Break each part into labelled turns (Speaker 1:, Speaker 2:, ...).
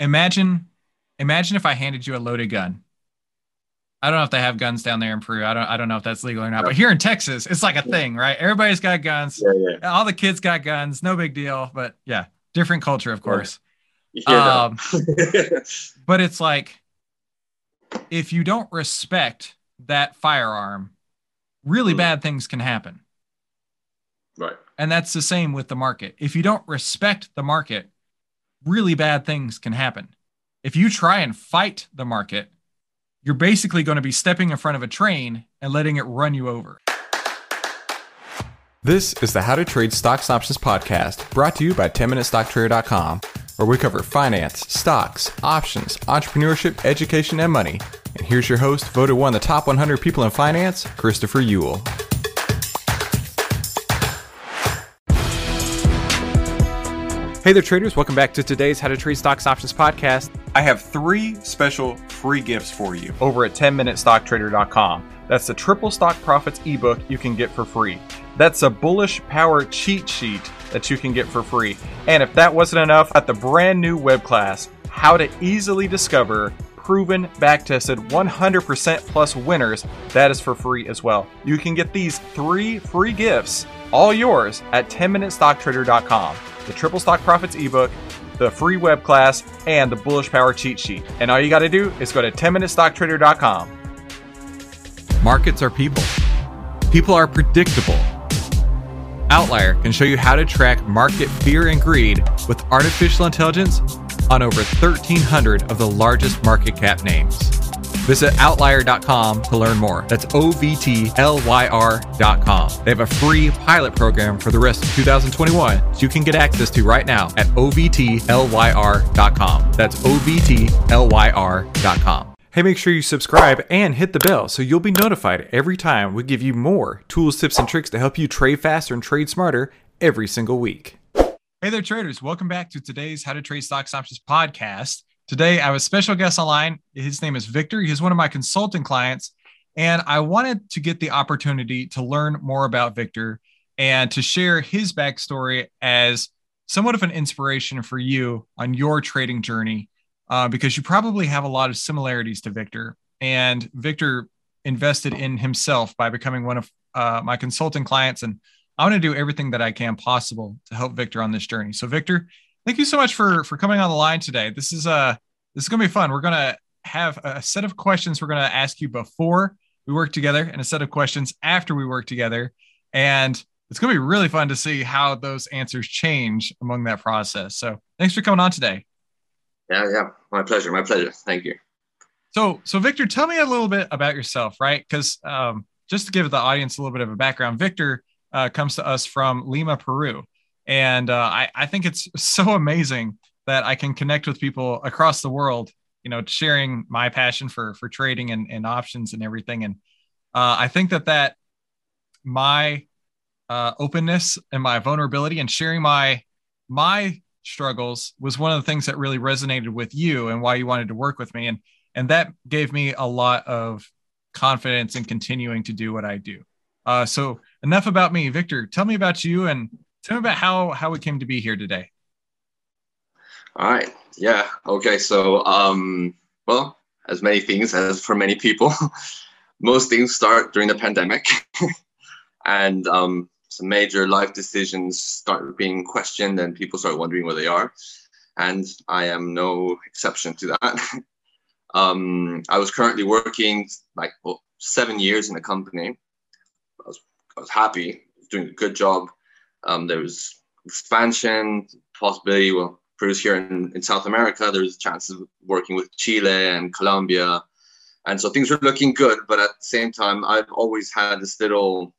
Speaker 1: imagine imagine if I handed you a loaded gun. I don't know if they have guns down there in Peru. I don't I don't know if that's legal or not. But here in Texas, it's like a thing, right? Everybody's got guns.
Speaker 2: Yeah, yeah.
Speaker 1: All the kids got guns. No big deal. But yeah, different culture, of course.
Speaker 2: Yeah.
Speaker 1: Um. But it's like if you don't respect that firearm, really
Speaker 2: Mhm.
Speaker 1: bad things can happen.
Speaker 2: right.
Speaker 1: And that's the same with the market. If you don't respect the market, really bad things can happen. If you try and fight the market, you're basically going to be stepping in front of a train and letting it run you over.
Speaker 3: This is the How to Trade Stocks Options podcast, brought to you by 10MinuteStockTrader.com, where we cover finance, stocks, options, entrepreneurship, education, and money. And here's your host, voted one of the top 100 people in finance, Christopher Uhl. Hey there, traders. Welcome back to today's How to Trade Stocks Options podcast. I have three special free gifts for you over at 10MinuteStockTrader.com. That's the Triple Stock Profits ebook you can get for free. That's a bullish power cheat sheet that you can get for free. And if that wasn't enough, at the brand new web class, How to Easily Discover Proven Back Tested 100% Plus Winners, that is for free as well. You can get these three free gifts, all yours, at 10MinuteStockTrader.com. The Triple Stock Profits ebook, the free web class, and the Bullish Power cheat sheet. And all you got to do is go to 10MinuteStockTrader.com. Markets are people. People are predictable. OVTLYR can show you how to track market fear and greed with artificial intelligence on over 1,300 of the largest market cap names. Visit OVTLYR.com to learn more. That's O V T L Y R.com. They have a free pilot program for the rest of 2021 so you can get access to right now at OVTLYR.com. That's OVTLYR.com. Hey, make sure you subscribe and hit the bell so you'll be notified every time we give you more tools, tips, and tricks to help you trade faster and trade smarter every single week. Hey there, traders. Welcome back to today's How to Trade Stocks Options podcast. Today, I have a special guest online. His name is Victor. He's one of my consulting clients. And I wanted to get the opportunity to learn more about Victor and to share his backstory as somewhat of an inspiration for you on your trading journey, uh, because you probably have a lot of similarities to Victor. And Victor invested in himself by becoming one of uh, my consulting clients. And I want to do everything that I can possible to help Victor on this journey. So, Victor, thank you so much for for coming on the line today. This is uh this is gonna be fun. We're gonna have a set of questions we're gonna ask you before we work together, and a set of questions after we work together, and it's gonna be really fun to see how those answers change among that process. So, thanks for coming on today.
Speaker 2: Yeah, yeah. My pleasure. My pleasure. Thank you.
Speaker 1: So, so Victor, tell me a little bit about yourself, right? Because um, just to give the audience a little bit of a background, Victor uh, comes to us from Lima, Peru, and uh, I, I think it's so amazing that I can connect with people across the world. You know, sharing my passion for for trading and, and options and everything, and uh, I think that that my uh, openness and my vulnerability and sharing my my struggles was one of the things that really resonated with you and why you wanted to work with me and and that gave me a lot of confidence in continuing to do what I do. Uh, so enough about me, Victor. Tell me about you and tell me about how how we came to be here today.
Speaker 2: All right. Yeah. Okay. So, um, well, as many things as for many people, most things start during the pandemic, and um, some major life decisions start being questioned, and people start wondering where they are. And I am no exception to that. um, I was currently working like well, seven years in a company. I was, I was happy, doing a good job. Um, there was expansion possibility. Well, produce here in, in South America. There's chances of working with Chile and Colombia. And so things were looking good. But at the same time, I've always had this little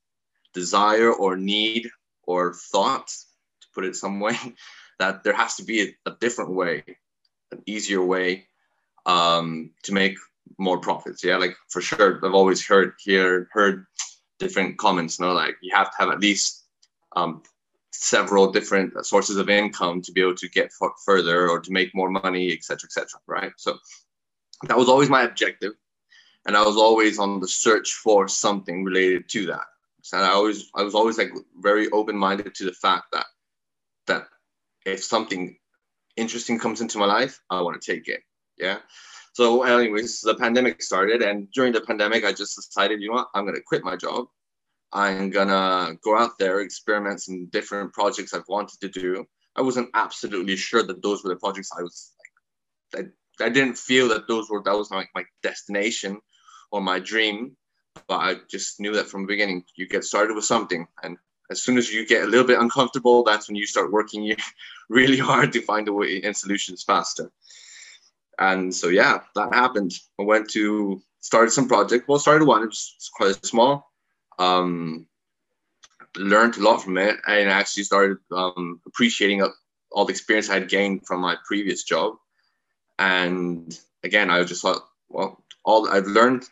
Speaker 2: desire or need or thought, to put it some way, that there has to be a, a different way, an easier way um, to make more profits. Yeah, like for sure, I've always heard here heard different comments. You know, like you have to have at least um, several different sources of income to be able to get further or to make more money, et cetera, et cetera. Right. So that was always my objective. And I was always on the search for something related to that. So I always, I was always like very open-minded to the fact that, that if something interesting comes into my life, I want to take it. Yeah. So, anyways, the pandemic started, and during the pandemic, I just decided, you know what, I'm gonna quit my job. I'm gonna go out there, experiment some different projects I've wanted to do. I wasn't absolutely sure that those were the projects I was like, I, I didn't feel that those were that was like my destination or my dream, but I just knew that from the beginning. You get started with something, and as soon as you get a little bit uncomfortable, that's when you start working really hard to find a way and solutions faster. And so yeah, that happened. I went to started some project. Well, started one. It was quite small. Um, learned a lot from it, and actually started um, appreciating all the experience I had gained from my previous job. And again, I just thought, well, all I've learned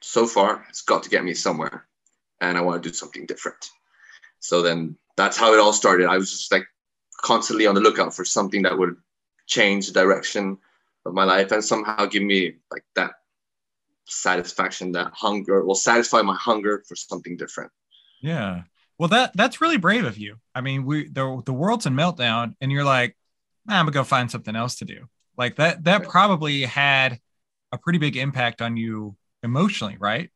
Speaker 2: so far has got to get me somewhere, and I want to do something different. So then that's how it all started. I was just like constantly on the lookout for something that would change the direction of my life and somehow give me like that satisfaction, that hunger, will satisfy my hunger for something different.
Speaker 3: Yeah. Well, that that's really brave of you. I mean, we the the world's in meltdown, and you're like, nah, I'm gonna go find something else to do. Like that that probably had a pretty big impact on you emotionally, right?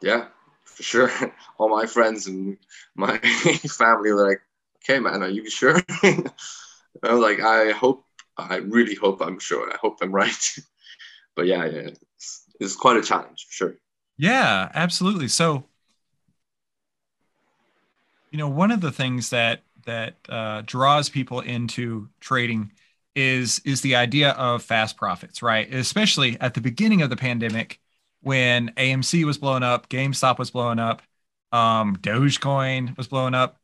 Speaker 2: Yeah, for sure. All my friends and my family were like, "Okay, man, are you sure?" I was like, "I hope I really hope I'm sure. I hope I'm right. but yeah, yeah it's, it's quite a challenge for sure.
Speaker 3: Yeah, absolutely. So, you know, one of the things that that uh, draws people into trading is is the idea of fast profits, right? Especially at the beginning of the pandemic, when AMC was blowing up, GameStop was blowing up, um, Dogecoin was blowing up,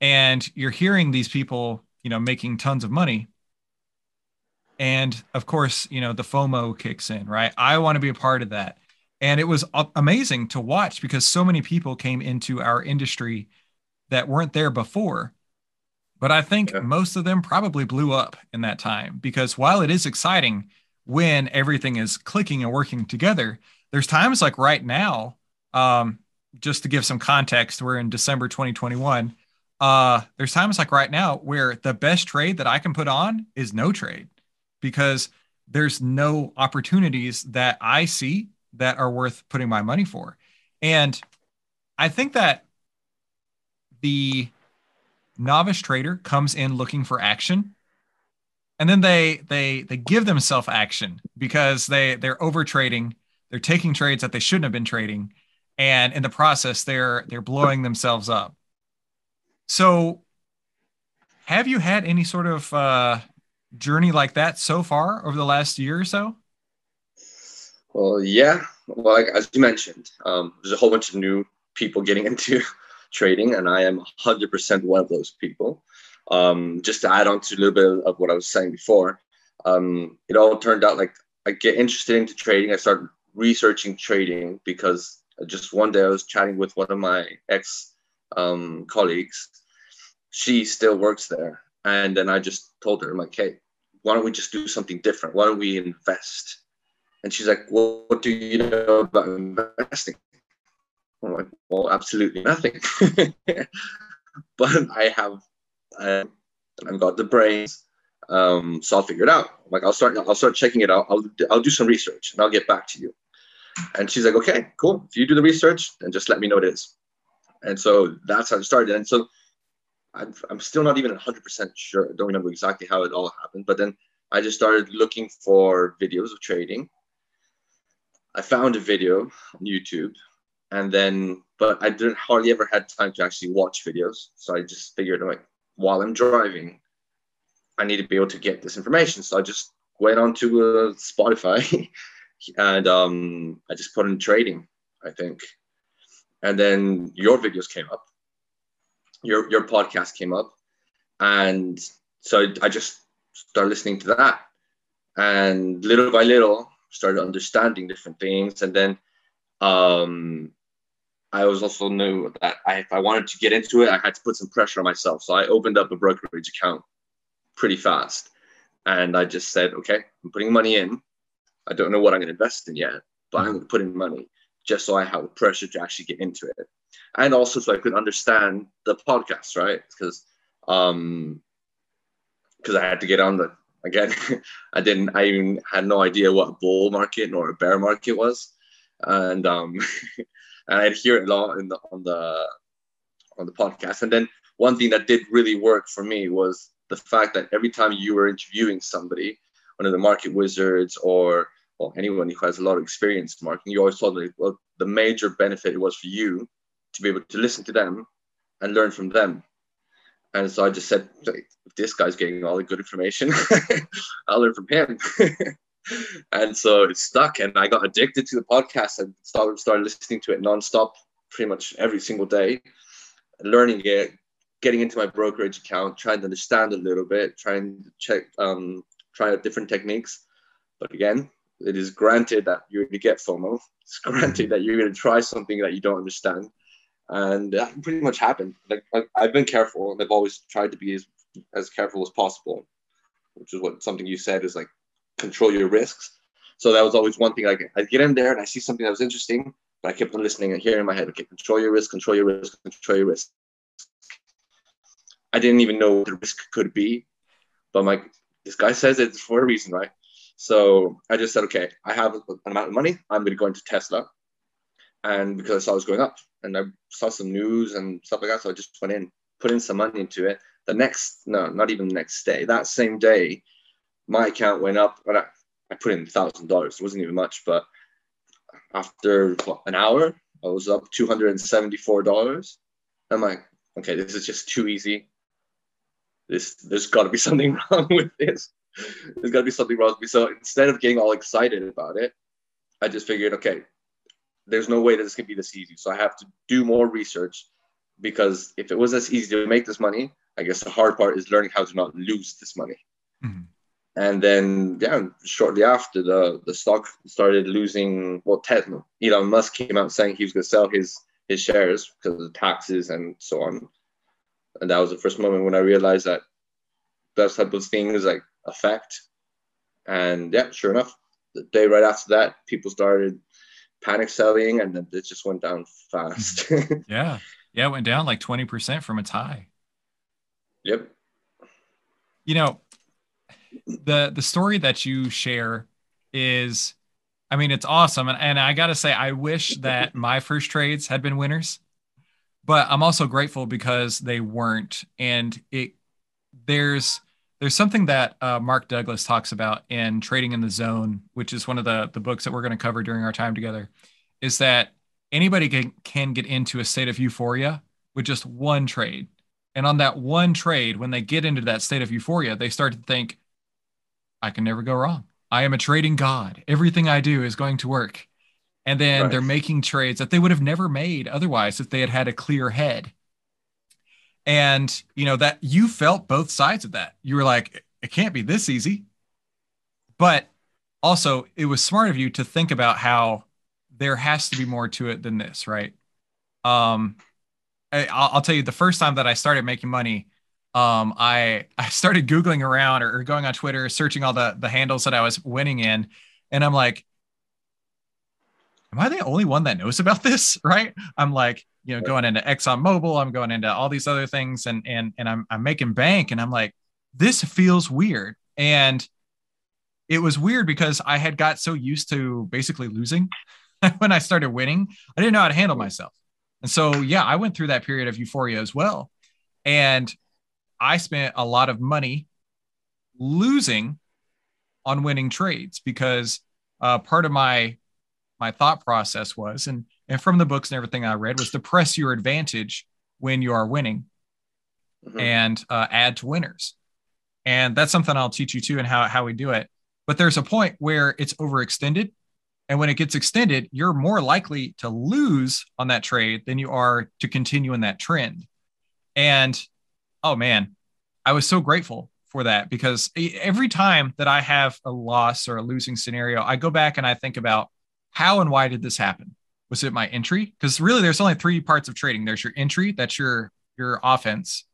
Speaker 3: and you're hearing these people, you know, making tons of money and of course, you know, the FOMO kicks in, right? I want to be a part of that. And it was amazing to watch because so many people came into our industry that weren't there before. But I think yeah. most of them probably blew up in that time because while it is exciting when everything is clicking and working together, there's times like right now, um, just to give some context, we're in December 2021. Uh, there's times like right now where the best trade that I can put on is no trade because there's no opportunities that I see that are worth putting my money for. And I think that the novice trader comes in looking for action and then they they they give themselves action because they they're over trading they're taking trades that they shouldn't have been trading and in the process they're they're blowing themselves up so have you had any sort of uh journey like that so far over the last year or so?
Speaker 2: Well, yeah. Well, like, as you mentioned, um, there's a whole bunch of new people getting into trading, and I am 100% one of those people. Um, just to add on to a little bit of what I was saying before, um, it all turned out like I get interested into trading. I started researching trading because just one day I was chatting with one of my ex um, colleagues. She still works there, and then I just told her, I'm like, hey, why don't we just do something different? Why don't we invest? And she's like, well, what do you know about investing? I'm like, well, absolutely nothing. but I have, uh, I've got the brains, um, so I'll figure it out. I'm like, I'll start, I'll start checking it out. I'll, I'll do some research and I'll get back to you. And she's like, okay, cool. If you do the research, then just let me know it is. And so that's how it started. And so I'm, I'm still not even 100% sure. I don't remember exactly how it all happened. But then I just started looking for videos of trading. I found a video on YouTube and then, but I didn't hardly ever had time to actually watch videos. So I just figured like while I'm driving, I need to be able to get this information. So I just went on to uh, Spotify and um, I just put in trading, I think. And then your videos came up your your podcast came up, and so I just started listening to that, and little by little started understanding different things, and then um, I was also knew that I, if I wanted to get into it, I had to put some pressure on myself. So I opened up a brokerage account pretty fast, and I just said, okay, I'm putting money in. I don't know what I'm going to invest in yet, but I'm going to put in money just so I have the pressure to actually get into it and also so I could understand the podcast, right? Because um, because I had to get on the again. I didn't. I even had no idea what a bull market nor a bear market was, and um, and I'd hear it a lot in the on the on the podcast. And then one thing that did really work for me was the fact that every time you were interviewing somebody, one of the market wizards or or anyone who has a lot of experience in marketing, you always told me, well, the major benefit it was for you to be able to listen to them and learn from them. And so I just said, this guy's getting all the good information, I'll learn from him. and so it stuck, and I got addicted to the podcast and started started listening to it nonstop, pretty much every single day, learning it, getting into my brokerage account, trying to understand a little bit, trying to check, um, try out different techniques. But again, it is granted that you're going to get FOMO. It's mm-hmm. granted that you're going to try something that you don't understand, and that pretty much happened. Like I've been careful, and I've always tried to be as as careful as possible, which is what something you said is like control your risks. So that was always one thing. Like I get in there and I see something that was interesting, but I kept on listening and hearing in my head, okay, control your risk, control your risk, control your risk. I didn't even know what the risk could be, but like, this guy says it's for a reason, right? So I just said, okay, I have an amount of money. I'm going to go into Tesla. And because I saw it was going up and I saw some news and stuff like that. So I just went in, put in some money into it. The next, no, not even the next day, that same day, my account went up. And I, I put in $1,000. It wasn't even much, but after what, an hour, I was up $274. I'm like, okay, this is just too easy this there's got to be something wrong with this. There's got to be something wrong with me. So instead of getting all excited about it, I just figured, okay, there's no way that this can be this easy. So I have to do more research because if it was as easy to make this money, I guess the hard part is learning how to not lose this money. Mm-hmm. And then, yeah, shortly after the the stock started losing, well, Tesla, Elon Musk came out saying he was going to sell his his shares because of taxes and so on and that was the first moment when I realized that those type of things like affect. And yeah, sure enough, the day right after that, people started panic selling, and then it just went down fast. Mm-hmm.
Speaker 3: yeah, yeah, it went down like twenty percent from its high.
Speaker 2: Yep.
Speaker 3: You know, the the story that you share is I mean, it's awesome. And, and I got to say, I wish that my first trades had been winners but I'm also grateful because they weren't. And it there's there's something that uh, Mark Douglas talks about in Trading in the Zone, which is one of the the books that we're going to cover during our time together, is that anybody can, can get into a state of euphoria with just one trade. And on that one trade, when they get into that state of euphoria, they start to think, I can never go wrong. I am a trading god. Everything I do is going to work and then right. they're making trades that they would have never made otherwise if they had had a clear head and you know that you felt both sides of that you were like it can't be this easy but also it was smart of you to think about how there has to be more to it than this right um I, will tell you the first time that i started making money um i i started googling around or, or going on twitter searching all the the handles that i was winning in and i'm like am I the only one that knows about this? Right. I'm like, you know, going into Exxon Mobil, I'm going into all these other things and and and I'm I'm making bank and I'm like, this feels weird. And it was weird because I had got so used to basically losing when I started winning. I didn't know how to handle myself. And so yeah, I went through that period of euphoria as well. And I spent a lot of money losing on winning trades because uh, part of my my thought process was and and from the books and everything i read was to press your advantage when you are winning mm-hmm. and uh, add to winners and that's something i'll teach you too and how, how we do it but there's a point where it's overextended and when it gets extended you're more likely to lose on that trade than you are to continue in that trend and oh man i was so grateful for that because every time that i have a loss or a losing scenario i go back and i think about how and why did this happen? Was it my entry? Because really, there's only three parts of trading. There's your entry, that's your your offense.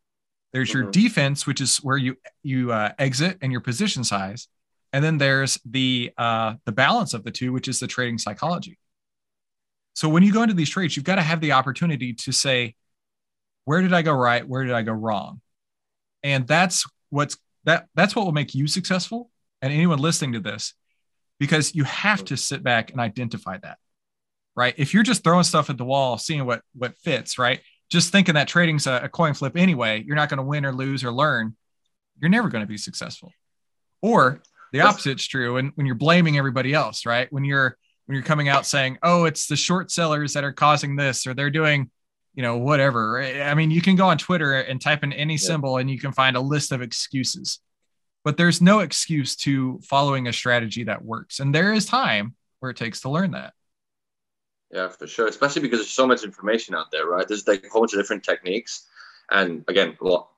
Speaker 3: There's mm-hmm. your defense, which is where you you uh, exit and your position size, and then there's the uh, the balance of the two, which is the trading psychology. So when you go into these trades, you've got to have the opportunity to say, where did I go right? Where did I go wrong? And that's what's that that's what will make you successful and anyone listening to this because you have to sit back and identify that right? If you're just throwing stuff at the wall seeing what what fits right? Just thinking that trading's a, a coin flip anyway you're not going to win or lose or learn. You're never going to be successful. Or the opposite's true and when you're blaming everybody else right? When you're when you're coming out saying oh it's the short sellers that are causing this or they're doing you know whatever. I mean you can go on twitter and type in any yeah. symbol and you can find a list of excuses. But there's no excuse to following a strategy that works. And there is time where it takes to learn that
Speaker 2: yeah for sure. Especially because there's so much information out there right? There's like a whole bunch of different techniques. And again well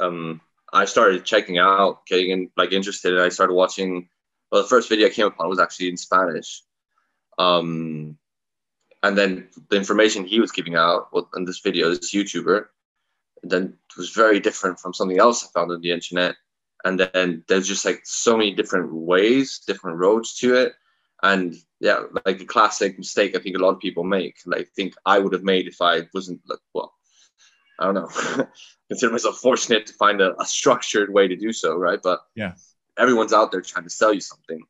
Speaker 2: um i started checking out getting like interested. I started watching well the first video i came upon was actually in spanish. Um and then the information he was giving out in this video this youtuber then was very different from something else i found on the internet. And then there's just like so many different ways different roads to it. And yeah like the classic mistake i think a lot of people make like I think i would have made if i wasn't like well i don't know. Consider myself fortunate to find a, a structured way to do so right? But
Speaker 3: yeah.
Speaker 2: everyone's out there trying to sell you something.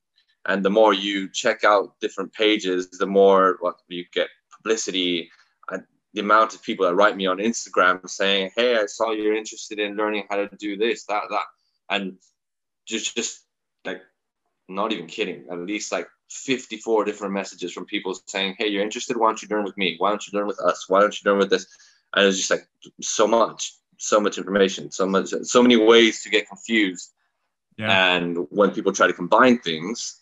Speaker 2: And the more you check out different pages the more what you get publicity. And the amount of people that write me on instagram saying hey i saw you're interested in learning how to do this that that. And just just like not even kidding. At least like 54 different messages from people saying hey you're interested. Why don't you learn with me? Why don't you learn with us? Why don't you learn with this? And it's just like so much so much information so much so many ways to get confused. Yeah. and when people try to combine things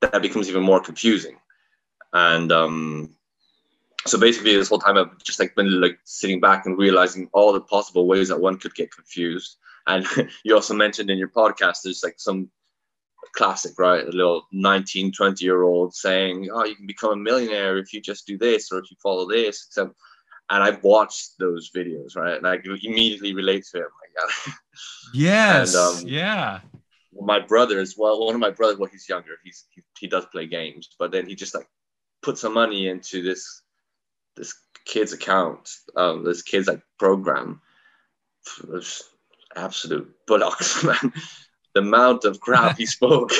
Speaker 2: that becomes even more confusing. And um so basically this whole time i've just like been like sitting back and realizing all the possible ways that one could get confused. And you also mentioned in your podcast, there's like some classic, right? A little 19, 20 year old saying, oh, you can become a millionaire if you just do this or if you follow this. Except, and I've watched those videos, right? And I immediately relate to it. God.
Speaker 3: Yes. and, um, yeah.
Speaker 2: My brother as well. One of my brothers, well, he's younger. He's he, he does play games, but then he just like put some money into this this kid's account, um, this kid's like program absolute bullocks, man. The amount of crap he spoke.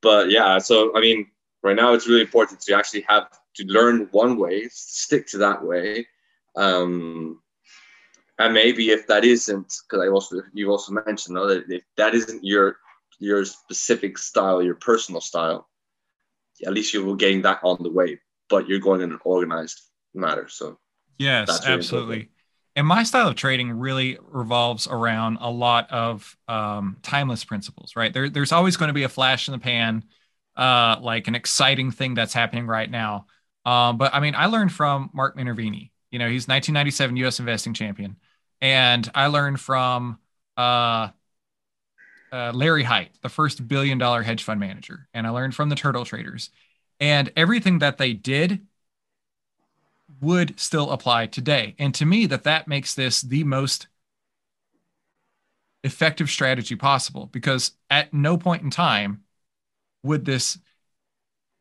Speaker 2: but yeah, so I mean, right now it's really important to actually have to learn one way, stick to that way. Um, and maybe if that isn't, because I also you also mentioned no, that if that isn't your your specific style, your personal style, at least you're getting that on the way. But you're going in an organized manner. So
Speaker 3: yes, really absolutely. Important and my style of trading really revolves around a lot of um, timeless principles right? There, there's always going to be a flash in the pan uh, like an exciting thing that's happening right now. Um, but i mean i learned from mark minervini. You know he's 1997 us investing champion. And i learned from uh, uh, larry hite the first billion dollar hedge fund manager. And i learned from the turtle traders. And everything that they did would still apply today. And to me, that that makes this the most effective strategy possible because at no point in time would this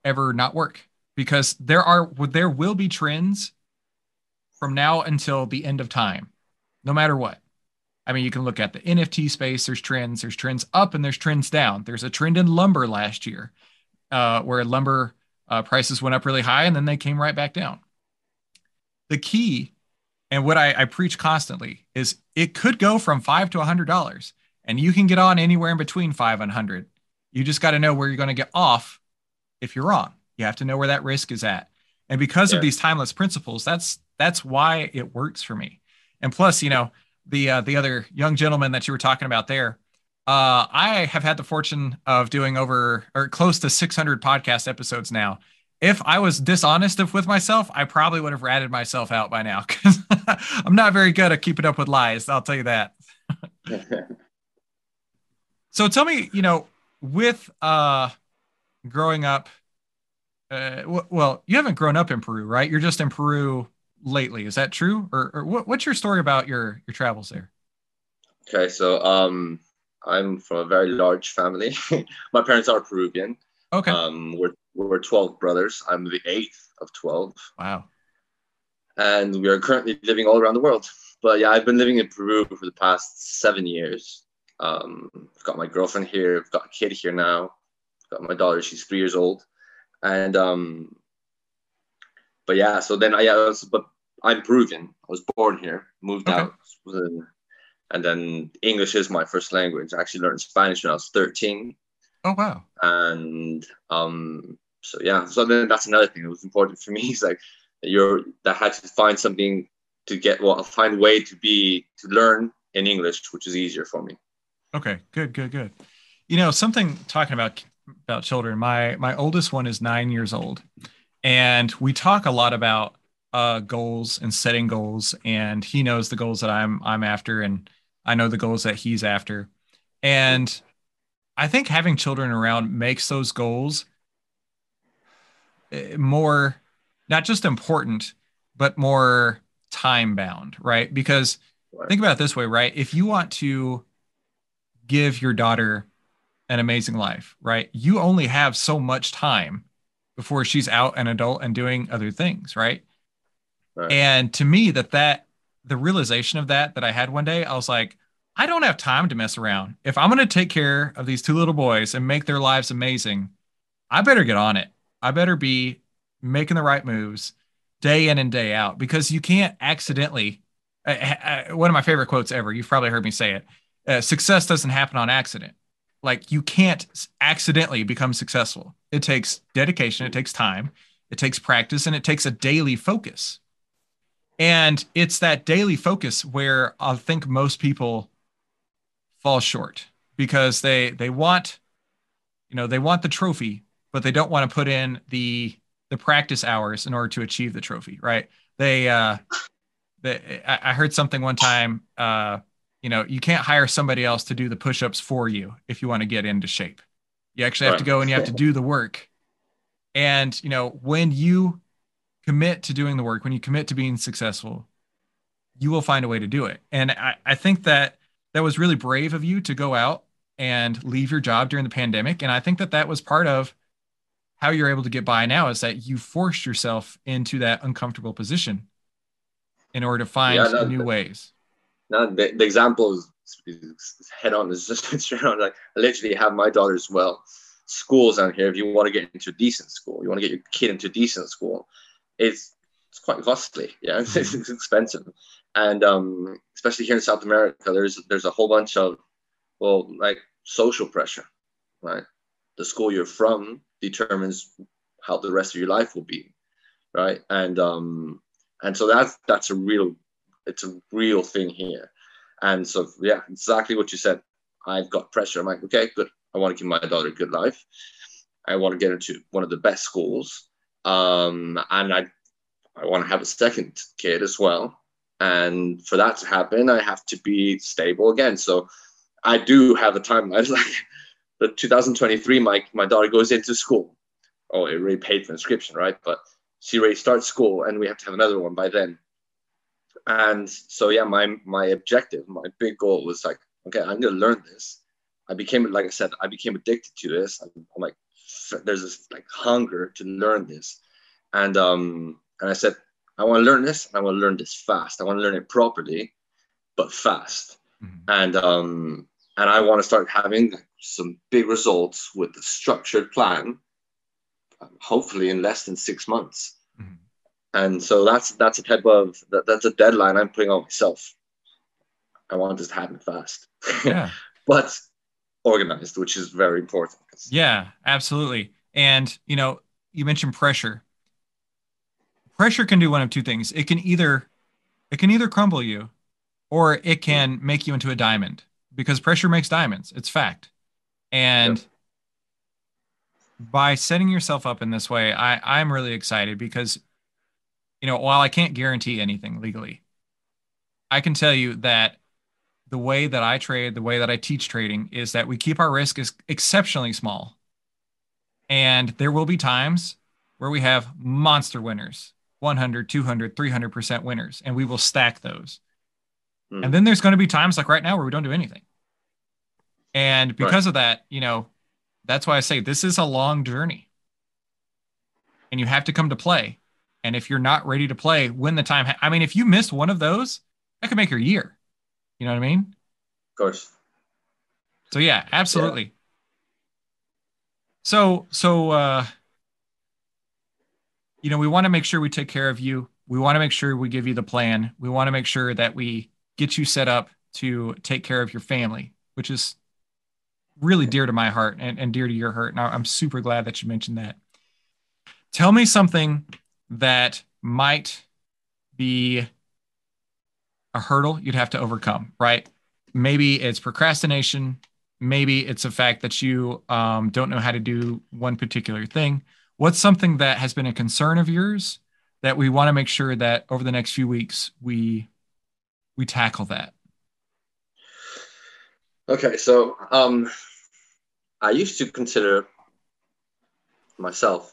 Speaker 3: ever not work because there are there will be trends from now until the end of time no matter what. I mean you can look at the nft space there's trends there's trends up and there's trends down. There's a trend in lumber last year uh, where lumber uh, prices went up really high and then they came right back down the key and what I, I preach constantly is it could go from five to a hundred dollars and you can get on anywhere in between five and hundred. You just got to know where you're going to get off if you're wrong. You have to know where that risk is at. And because yeah. of these timeless principles, that's that's why it works for me. And plus, you know, the uh, the other young gentleman that you were talking about there, uh, I have had the fortune of doing over or close to 600 podcast episodes now, if I was dishonest with myself, I probably would have ratted myself out by now because I'm not very good at keeping up with lies. I'll tell you that. so tell me, you know, with uh, growing up, uh, w- well, you haven't grown up in Peru, right? You're just in Peru lately. Is that true? Or, or what, what's your story about your your travels there?
Speaker 2: Okay, so um, I'm from a very large family. My parents are Peruvian.
Speaker 3: Okay.
Speaker 2: Um, we're we're 12 brothers. I'm the eighth of 12.
Speaker 3: Wow.
Speaker 2: And we are currently living all around the world. but yeah, I've been living in Peru for the past seven years. Um, I've got my girlfriend here. I've got a kid here now. I've got my daughter. She's three years old, and um, but yeah. So then I yeah, was, but I'm Peruvian. I was born here, moved okay. out, and then English is my first language. I actually learned Spanish when I was 13.
Speaker 3: Oh wow!
Speaker 2: And um, so yeah, so then that's another thing that was important for me. Is like you're that had to find something to get well, find a way to be to learn in English, which is easier for me.
Speaker 3: Okay, good, good, good. You know, something talking about about children. My my oldest one is nine years old, and we talk a lot about uh, goals and setting goals. And he knows the goals that I'm I'm after, and I know the goals that he's after. And I think having children around makes those goals eh, more not just important, but more time bound, right? Because think about it this way, right? If you want to give your daughter an amazing life, right? You only have so much time before she's out an adult and doing other things, right? right? And to me, that that the realization of that that I had one day, I was like, I don't have time to mess around. If I'm going to take care of these two little boys and make their lives amazing, I better get on it. I better be making the right moves day in and day out because you can't accidentally. Uh, uh, one of my favorite quotes ever. You've probably heard me say it. Uh, success doesn't happen on accident. Like you can't accidentally become successful. It takes dedication. It takes time. It takes practice, and it takes a daily focus. And it's that daily focus where I think most people fall short because they they want, you know, they want the trophy, but they don't want to put in the the practice hours in order to achieve the trophy, right? They, uh, they, I heard something one time, uh, you know, you can't hire somebody else to do the push-ups for you if you want to get into shape. You actually have right. to go and you have to do the work. And, you know, when you commit to doing the work, when you commit to being successful, you will find a way to do it. And I, I think that that was really brave of you to go out and leave your job during the pandemic. And I think that that was part of how you're able to get by now is that you forced yourself into that uncomfortable position in order to find yeah, no, new the, ways.
Speaker 2: No, the, the example is, is head on. Is just straight on. Like I literally have my daughter as well. Schools down here. If you want to get into a decent school, you want to get your kid into a decent school, it's it's quite costly. Yeah, it's, it's expensive, and um, especially here in South America, there's there's a whole bunch of well, like social pressure, right? The school you're from determines how the rest of your life will be right? And um and so that's that's a real it's a real thing here. And so yeah exactly what you said. I've got pressure. I'm like okay good. I want to give my daughter a good life. I want to get her to one of the best schools. Um and i i want to have a second kid as well and for that to happen i have to be stable again so i do have a timeline like the 2023, my, my daughter goes into school. Oh, it already paid for inscription, right? But she already starts school and we have to have another one by then. And so, yeah, my, my objective, my big goal was like, okay, I'm to learn this. I became, like I said, I became addicted to this. I'm, I'm like, there's this like hunger to learn this. And, um, and I said, I want to learn this. And I want to learn this fast. I want to learn it properly, but fast. Mm-hmm. And, um, and I want to start having some big results with the structured plan, hopefully in less than six months. Mm-hmm. And so that's that's a type of that, that's a deadline I'm putting on myself. I want this to happen fast.
Speaker 3: Yeah.
Speaker 2: but organized, which is very important.
Speaker 3: Yeah, absolutely. And you know, you mentioned pressure. Pressure can do one of two things. It can either it can either crumble you or it can make you into a diamond because pressure makes diamonds. It's fact. And yep. by setting yourself up in this way, I, I'm really excited because, you know, while I can't guarantee anything legally, I can tell you that the way that I trade, the way that I teach trading is that we keep our risk is exceptionally small. And there will be times where we have monster winners, 100, 200, 300% winners, and we will stack those. Mm. And then there's going to be times like right now where we don't do anything. And because right. of that, you know, that's why I say this is a long journey. And you have to come to play. And if you're not ready to play when the time, ha- I mean, if you miss one of those, that could make your year. You know what I mean?
Speaker 2: Of course.
Speaker 3: So yeah, absolutely. Yeah. So so uh you know, we want to make sure we take care of you. We want to make sure we give you the plan. We want to make sure that we get you set up to take care of your family, which is really dear to my heart and, and dear to your heart. And I'm super glad that you mentioned that. Tell me something that might be a hurdle you'd have to overcome, right? Maybe it's procrastination. Maybe it's the fact that you um, don't know how to do one particular thing. What's something that has been a concern of yours that we want to make sure that over the next few weeks we we tackle that?
Speaker 2: Okay, so um, I used to consider myself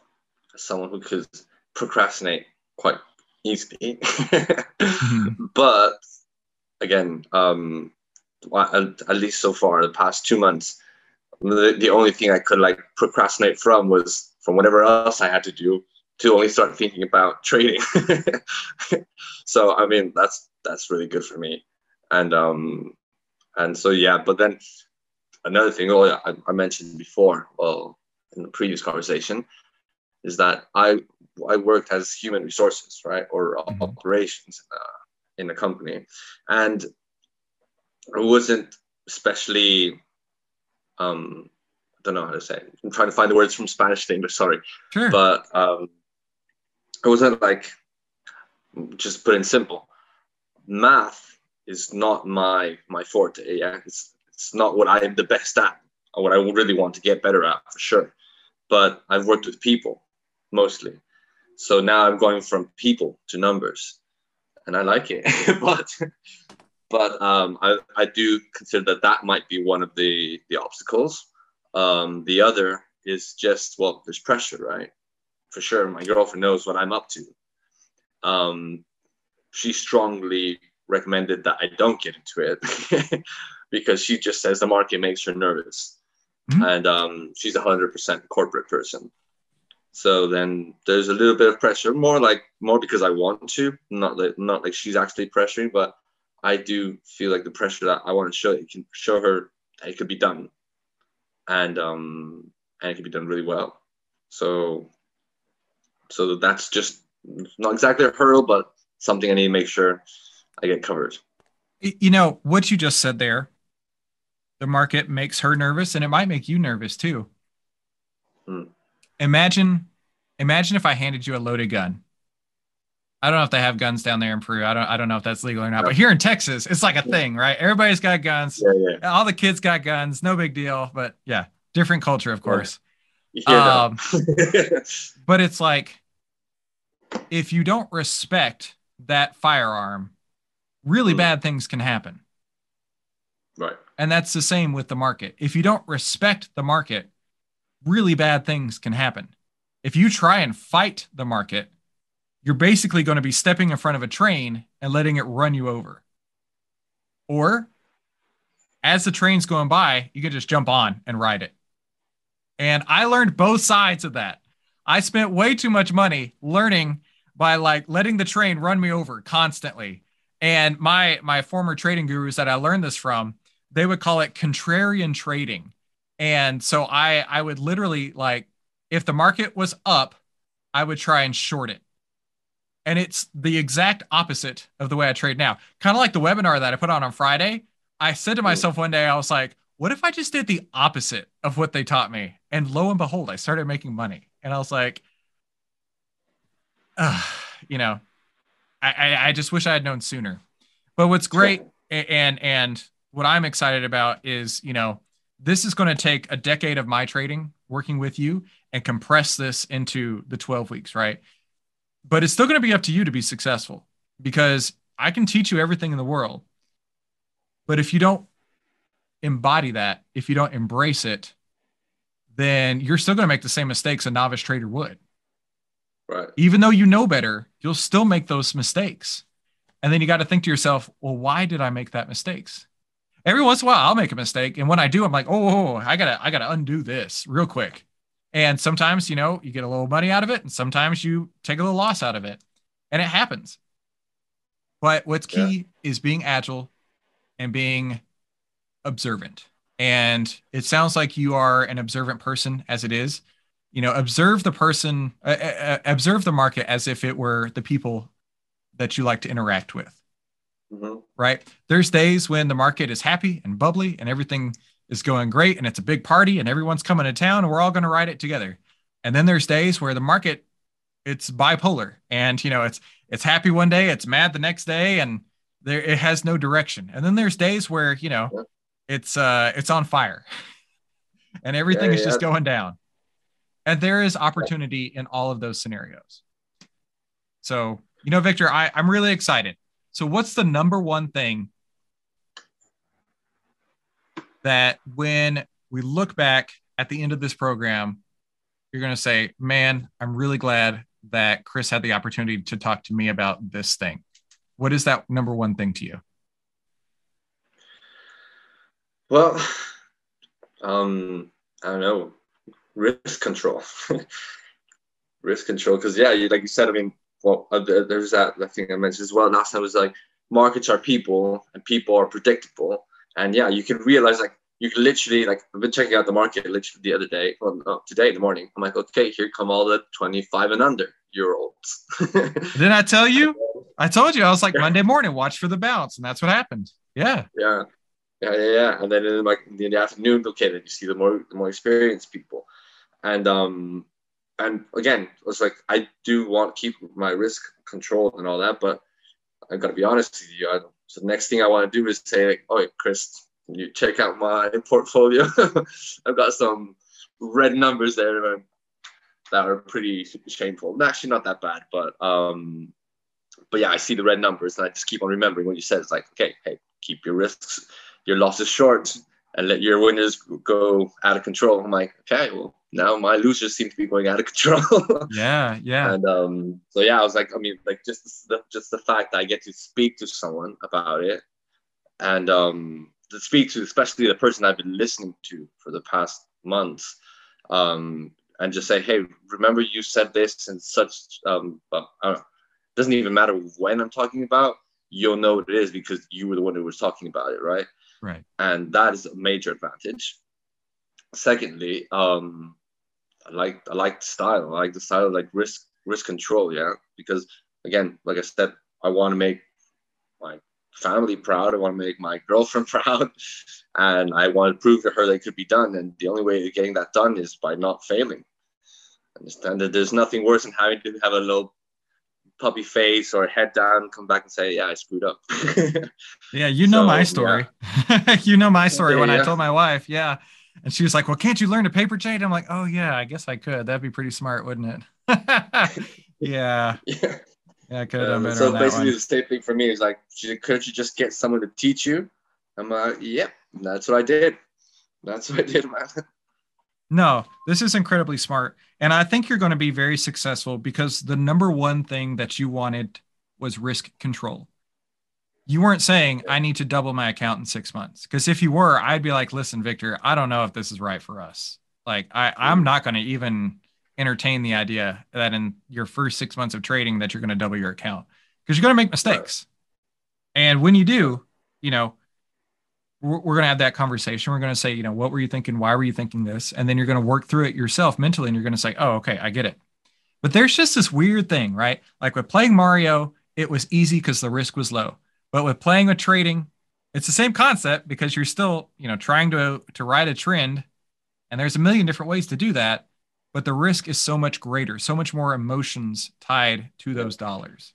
Speaker 2: as someone who could procrastinate quite easily, mm-hmm. but again, um, at, at, least so far, the past two months, the, the only thing I could like procrastinate from was from whatever else I had to do to only start thinking about trading. so I mean, that's that's really good for me, and um, and so yeah. But then another thing, oh, I, I mentioned before, well, in the previous conversation, is that I I worked as human resources, right, or mm-hmm. operations uh, in a company, and I wasn't especially. Um, don't know how to say. It. I'm trying to find the words from Spanish to English. Sorry,
Speaker 3: sure.
Speaker 2: but um, it wasn't like just put in simple. Math is not my my forte. Yeah, it's it's not what I'm the best at or what I really want to get better at for sure. But I've worked with people mostly. So now I'm going from people to numbers and I like it. but but um, I, I do consider that that might be one of the, the obstacles. Um, the other is just, well, there's pressure, right? For sure. My girlfriend knows what I'm up to. Um, she strongly recommended that I don't get into it because she just says the market makes her nervous. Mm-hmm. And um, she's a hundred percent corporate person. So then there's a little bit of pressure, more like more because I want to, not like not like she's actually pressuring, but I do feel like the pressure that I want to show it can show her it could be done, and um and it can be done really well. So so that's just not exactly a hurdle, but something I need to make sure I get covered.
Speaker 3: You know what you just said there the market makes her nervous and it might make you nervous too. Hmm. Imagine imagine if I handed you a loaded gun. I don't know if they have guns down there in Peru. I don't I don't know if that's legal or not. But here in Texas, it's like a thing, right? Everybody's got guns.
Speaker 2: Yeah, yeah.
Speaker 3: All the kids got guns. No big deal. But yeah, different culture, of course.
Speaker 2: Yeah. Um,
Speaker 3: but it's like if you don't respect that firearm, really mm. bad things can happen.
Speaker 2: Right.
Speaker 3: And that's the same with the market. If you don't respect the market, really bad things can happen. If you try and fight the market, you're basically going to be stepping in front of a train and letting it run you over. Or as the train's going by, you can just jump on and ride it. And I learned both sides of that. I spent way too much money learning by like letting the train run me over constantly. And my my former trading gurus that I learned this from, they would call it contrarian trading. And so I I would literally like if the market was up, I would try and short it. And it's the exact opposite of the way I trade now. Kind of like the webinar that I put on on Friday. I said to myself one day, I was like, what if I just did the opposite of what they taught me? And lo and behold, I started making money. And I was like, uh, you know, I, I, I just wish I had known sooner. But what's great and and what I'm excited about is, you know, this is going to take a decade of my trading working with you and compress this into the 12 weeks, right? But it's still going to be up to you to be successful because I can teach you everything in the world. But if you don't embody that, if you don't embrace it, then you're still going to make the same mistakes a novice trader would.
Speaker 2: Right.
Speaker 3: Even though you know better, you'll still make those mistakes. And then you got to think to yourself, well, why did I make that mistakes? every once in a while I'll make a mistake. And when I do, I'm like, oh, I gotta, I gotta undo this real quick. And sometimes, you know, you get a little money out of it, and sometimes you take a little loss out of it. And it happens. But what's key yeah. is being agile and being observant. And it sounds like you are an observant person as it is. You know, observe the person, uh, uh, uh observe the market as if it were the people that you like to interact with. Mm-hmm. Right. There's days when the market is happy and bubbly and everything is going great and it's a big party and everyone's coming to town and we're all going to ride it together. And then there's days where the market it's bipolar and you know it's it's happy one day, it's mad the next day and there it has no direction. And then there's days where, you know, it's uh it's on fire. and everything yeah, is just going down. And there is opportunity in all of those scenarios. So, you know, Victor, I, I'm really excited. So, what's the number one thing that when we look back at the end of this program, you're going to say, man, I'm really glad that Chris had the opportunity to talk to me about this thing. What is that number one thing to you?
Speaker 2: Well, um, I don't know, risk control. risk control, because yeah, you, like you said, I mean, well, uh, there's that, that thing I mentioned as well. Last time was like markets are people and people are predictable. And yeah, you can realize like you can literally like I've been checking out the market literally the other day, well no, today in the morning. I'm like, okay, here come all the 25 and under year olds.
Speaker 3: Didn't I tell you? I told you I was like Monday morning, watch for the bounce, and that's what happened. Yeah.
Speaker 2: Yeah. Yeah, yeah, yeah. And then in like in the afternoon, okay, then you see the more the more experienced people. And um and again, it's like I do want to keep my risk controlled and all that, but I've gotta be honest with you. I, so the next thing I want to do is say like, oh, Chris, you check out my portfolio. I've got some red numbers there that are pretty shameful. Actually, not that bad, but um, but yeah, I see the red numbers and I just keep on remembering what you said. It's like, okay, hey, keep your risks, your losses short, and let your winners go out of control. I'm like, okay, well, now my losers seem to be going out of control.
Speaker 3: yeah, yeah.
Speaker 2: And um, so yeah, I was like, I mean, like just the just the fact that I get to speak to someone about it, and um, to speak to especially the person I've been listening to for the past months, um, and just say, hey, remember you said this and such. Um, well, doesn't even matter when I'm talking about. You'll know what it is because you were the one who was talking about it, right?
Speaker 3: Right.
Speaker 2: And that is a major advantage. Secondly, um, I like I like the style. I like the style like risk risk control, yeah. Because again, like I said, I want to make my family proud. I want to make my girlfriend proud, and I want to prove to her that it could be done. And the only way of getting that done is by not failing. Understand that there's nothing worse than having to have a little puppy face or head down, come back and say, "Yeah, I screwed up."
Speaker 3: yeah, you know so, my story. Yeah. you know my story when yeah. I told my wife, yeah. And she was like, "Well, can't you learn to paper trade?" I'm like, "Oh yeah, I guess I could. That'd be pretty smart, wouldn't it?" yeah. Yeah. Yeah, I could have um,
Speaker 2: So basically, the same thing for me is like, couldn't you just get someone to teach you? I'm like, yep, that's what I did. That's what I did, man.
Speaker 3: No, this is incredibly smart. And I think you're going to be very successful because the number one thing that you wanted was risk control. You weren't saying, I need to double my account in six months. Because if you were, I'd be like, listen, Victor, I don't know if this is right for us. Like, I, I'm mm-hmm. not going to even entertain the idea that in your first six months of trading that you're going to double your account because you're going to make mistakes. And when you do, you know, we're, we're going to have that conversation. We're going to say, you know, what were you thinking? Why were you thinking this? And then you're going to work through it yourself mentally and you're going to say, oh, okay, I get it. But there's just this weird thing, right? Like with playing Mario, it was easy because the risk was low. But with playing with trading, it's the same concept because you're still, you know, trying to to ride a trend, and there's a million different ways to do that. But the risk is so much greater, so much more emotions tied to those dollars.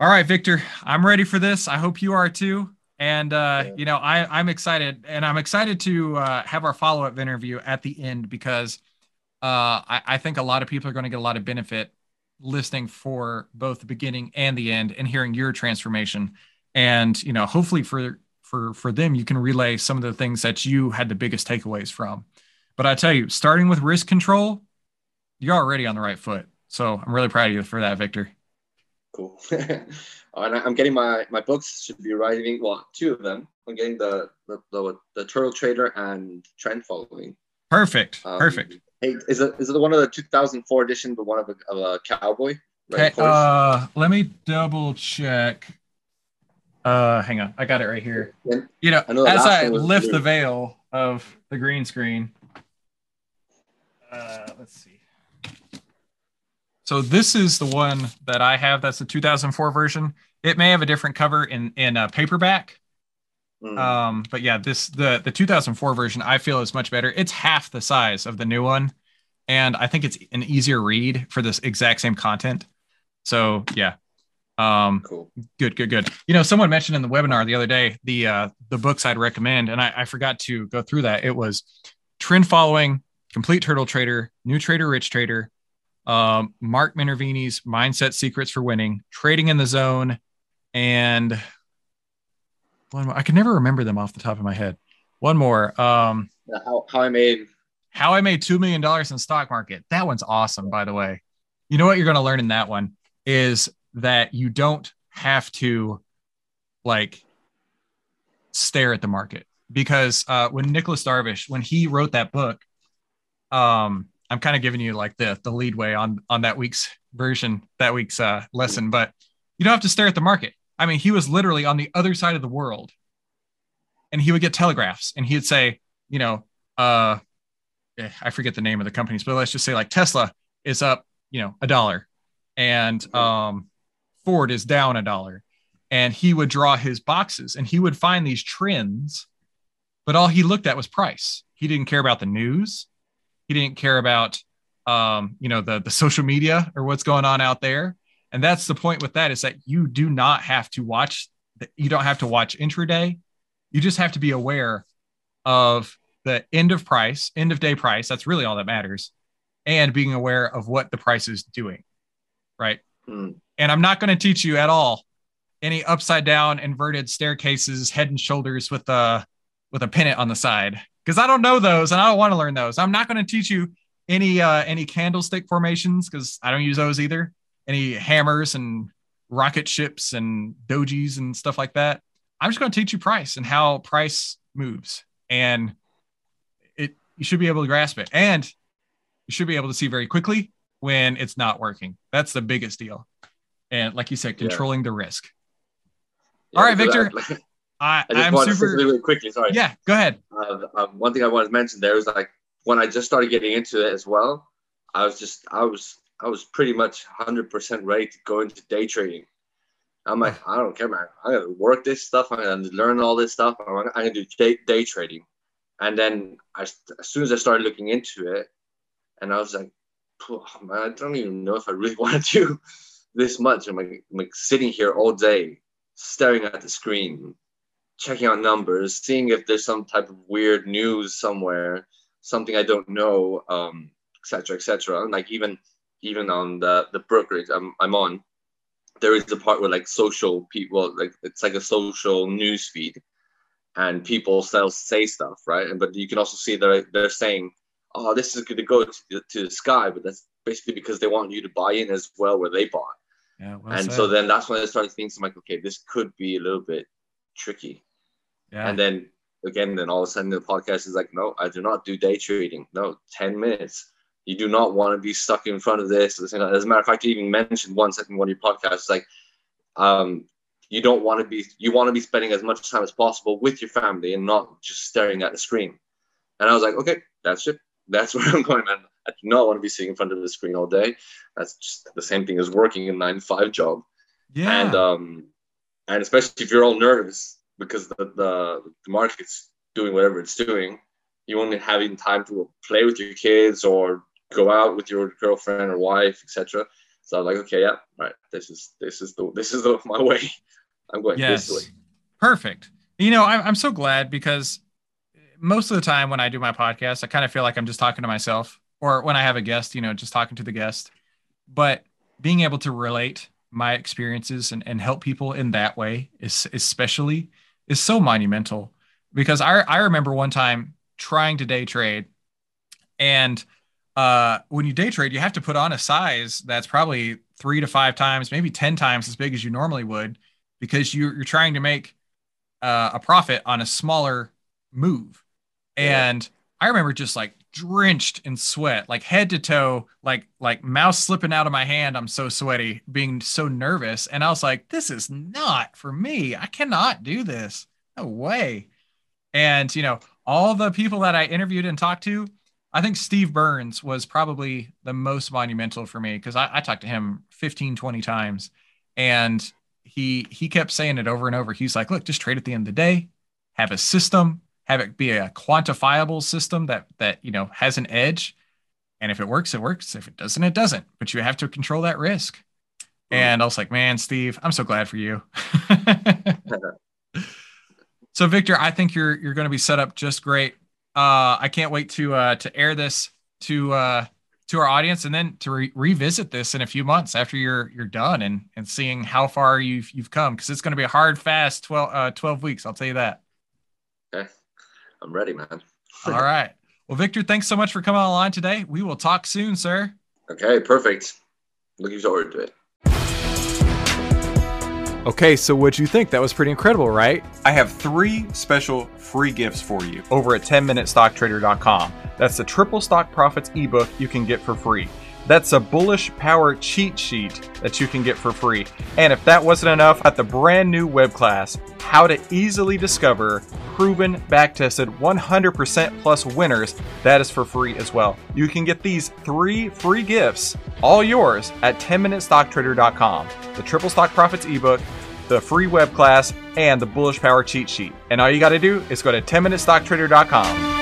Speaker 3: All right, Victor, I'm ready for this. I hope you are too. And uh, you know, I, I'm excited, and I'm excited to uh, have our follow-up interview at the end because uh, I, I think a lot of people are going to get a lot of benefit listening for both the beginning and the end, and hearing your transformation. And you know, hopefully for for for them, you can relay some of the things that you had the biggest takeaways from. But I tell you, starting with risk control, you're already on the right foot. So I'm really proud of you for that, Victor.
Speaker 2: Cool. and I'm getting my my books should be writing well two of them. I'm getting the the the, the Turtle Trader and Trend Following.
Speaker 3: Perfect. Um, Perfect.
Speaker 2: Hey, is it is it one of the 2004 edition, but one of a, of a cowboy?
Speaker 3: Okay, uh, let me double check. Uh, hang on, I got it right here. You know, I know as I lift the veil of the green screen. Uh, let's see. So this is the one that I have. That's the 2004 version. It may have a different cover in in a paperback. Mm. Um, but yeah, this the the 2004 version I feel is much better. It's half the size of the new one, and I think it's an easier read for this exact same content. So yeah, um, cool. Good, good, good. You know, someone mentioned in the webinar the other day the uh, the books I'd recommend, and I, I forgot to go through that. It was Trend Following, Complete Turtle Trader, New Trader, Rich Trader, um, Mark Minervini's Mindset Secrets for Winning, Trading in the Zone, and one more. I can never remember them off the top of my head. One more. Um,
Speaker 2: how, how I made
Speaker 3: how I made two million dollars in stock market. That one's awesome, by the way. You know what you're going to learn in that one is that you don't have to like stare at the market because uh, when Nicholas Darvish, when he wrote that book, um, I'm kind of giving you like the the lead way on on that week's version, that week's uh, lesson, but you don't have to stare at the market. I mean, he was literally on the other side of the world, and he would get telegraphs, and he'd say, you know, uh, eh, I forget the name of the companies, but let's just say like Tesla is up, you know, a dollar, and um, Ford is down a dollar. And he would draw his boxes and he would find these trends, but all he looked at was price. He didn't care about the news. He didn't care about um, you know, the the social media or what's going on out there. And that's the point with that is that you do not have to watch you don't have to watch intraday. You just have to be aware of the end of price, end of day price. That's really all that matters. And being aware of what the price is doing. Right. Mm. And I'm not going to teach you at all any upside down inverted staircases, head and shoulders with a with a pennant on the side because I don't know those and I don't want to learn those. I'm not going to teach you any uh, any candlestick formations because I don't use those either. Any hammers and rocket ships and dojis and stuff like that. I'm just going to teach you price and how price moves, and it you should be able to grasp it, and you should be able to see very quickly when it's not working. That's the biggest deal and like you said, controlling yeah. the risk. Yeah, All right, Victor. I, I,
Speaker 2: want super... to really quickly. Sorry.
Speaker 3: Yeah, go ahead.
Speaker 2: Uh, um, one thing I wanted to mention there was like when I just started getting into it as well. I was just I was I was pretty much 100% ready to go into day trading. I'm like, I don't care, man. I'm gonna work this stuff. I'm gonna learn all this stuff. I'm gonna, do day, day trading. And then I, as soon as I started looking into it, and I was like, man, I don't even know if I really want to do this much. I'm like, I'm like sitting here all day, staring at the screen, checking out numbers, seeing if there's some type of weird news somewhere, something I don't know, um, etc., etc. Like even even on the the brokerage I'm I'm on, there is a part where like social people, like it's like a social news feed, and people still say stuff, right? And but you can also see that they're saying, "Oh, this is going to go to, to the sky," but that's basically because they want you to buy in as well where they bought. Yeah, well and said. so then that's when I started thinking, I'm like, okay, this could be a little bit tricky. Yeah. And then again, then all of a sudden the podcast is like, no, I do not do day trading. No, 10 minutes. You do not want to be stuck in front of this. As a matter of fact, you even mentioned one second one of your podcasts, like, um, you don't want to be, you want to be spending as much time as possible with your family and not just staring at the screen. And I was like, okay, that's it. That's where I'm going, man. I do not want to be sitting in front of the screen all day. That's just the same thing as working a nine to five job. Yeah. And um, and especially if you're all nervous because the, the, the market's doing whatever it's doing, you only having time to play with your kids or go out with your girlfriend or wife, etc. So I'm like, okay, yeah, right. This is this is the this is the my way. I'm going yes. this way.
Speaker 3: Perfect. You know, I'm I'm so glad because most of the time when I do my podcast, I kind of feel like I'm just talking to myself or when I have a guest, you know, just talking to the guest. But being able to relate my experiences and, and help people in that way is especially is so monumental because I, I remember one time trying to day trade and uh, when you day trade, you have to put on a size that's probably three to five times, maybe 10 times as big as you normally would, because you're, you're trying to make uh, a profit on a smaller move. Yeah. And I remember just like drenched in sweat, like head to toe, like like mouse slipping out of my hand. I'm so sweaty, being so nervous. And I was like, this is not for me. I cannot do this. No way. And you know, all the people that I interviewed and talked to, I think Steve Burns was probably the most monumental for me because I, I talked to him 15, 20 times. And he he kept saying it over and over. He's like, look, just trade at the end of the day, have a system, have it be a quantifiable system that that you know has an edge. And if it works it works. If it doesn't it doesn't. But you have to control that risk. Mm. And i was like man steve i'm so glad for you. So victor i think you're you're going to be set up just great uh i can't wait to uh to air this to uh to our audience and then to re- revisit this in a few months after you're you're done and and seeing how far you've you've come because it's going to be a hard fast 12 uh 12 weeks i'll tell you that
Speaker 2: okay I'm ready, man.
Speaker 3: All right. Well, Victor, thanks so much for coming online today. We will talk soon, sir.
Speaker 2: Okay, perfect. Looking forward to it.
Speaker 4: Okay, so what'd you think? That was pretty incredible, right? I have three special free gifts for you over at 10minutestocktrader.com. That's the Triple Stock Profits ebook you can get for free. That's a bullish power cheat sheet that you can get for free. And if that wasn't enough, at the brand new web class, How to Easily Discover Proven, Backtested, 100% plus winners, that is for free as well. You can get these three free gifts, all yours, at 10minutestocktrader.com. The Triple Stock Profits ebook, the free web class, and the bullish power cheat sheet. And all you got to do is go to 10minutestocktrader.com.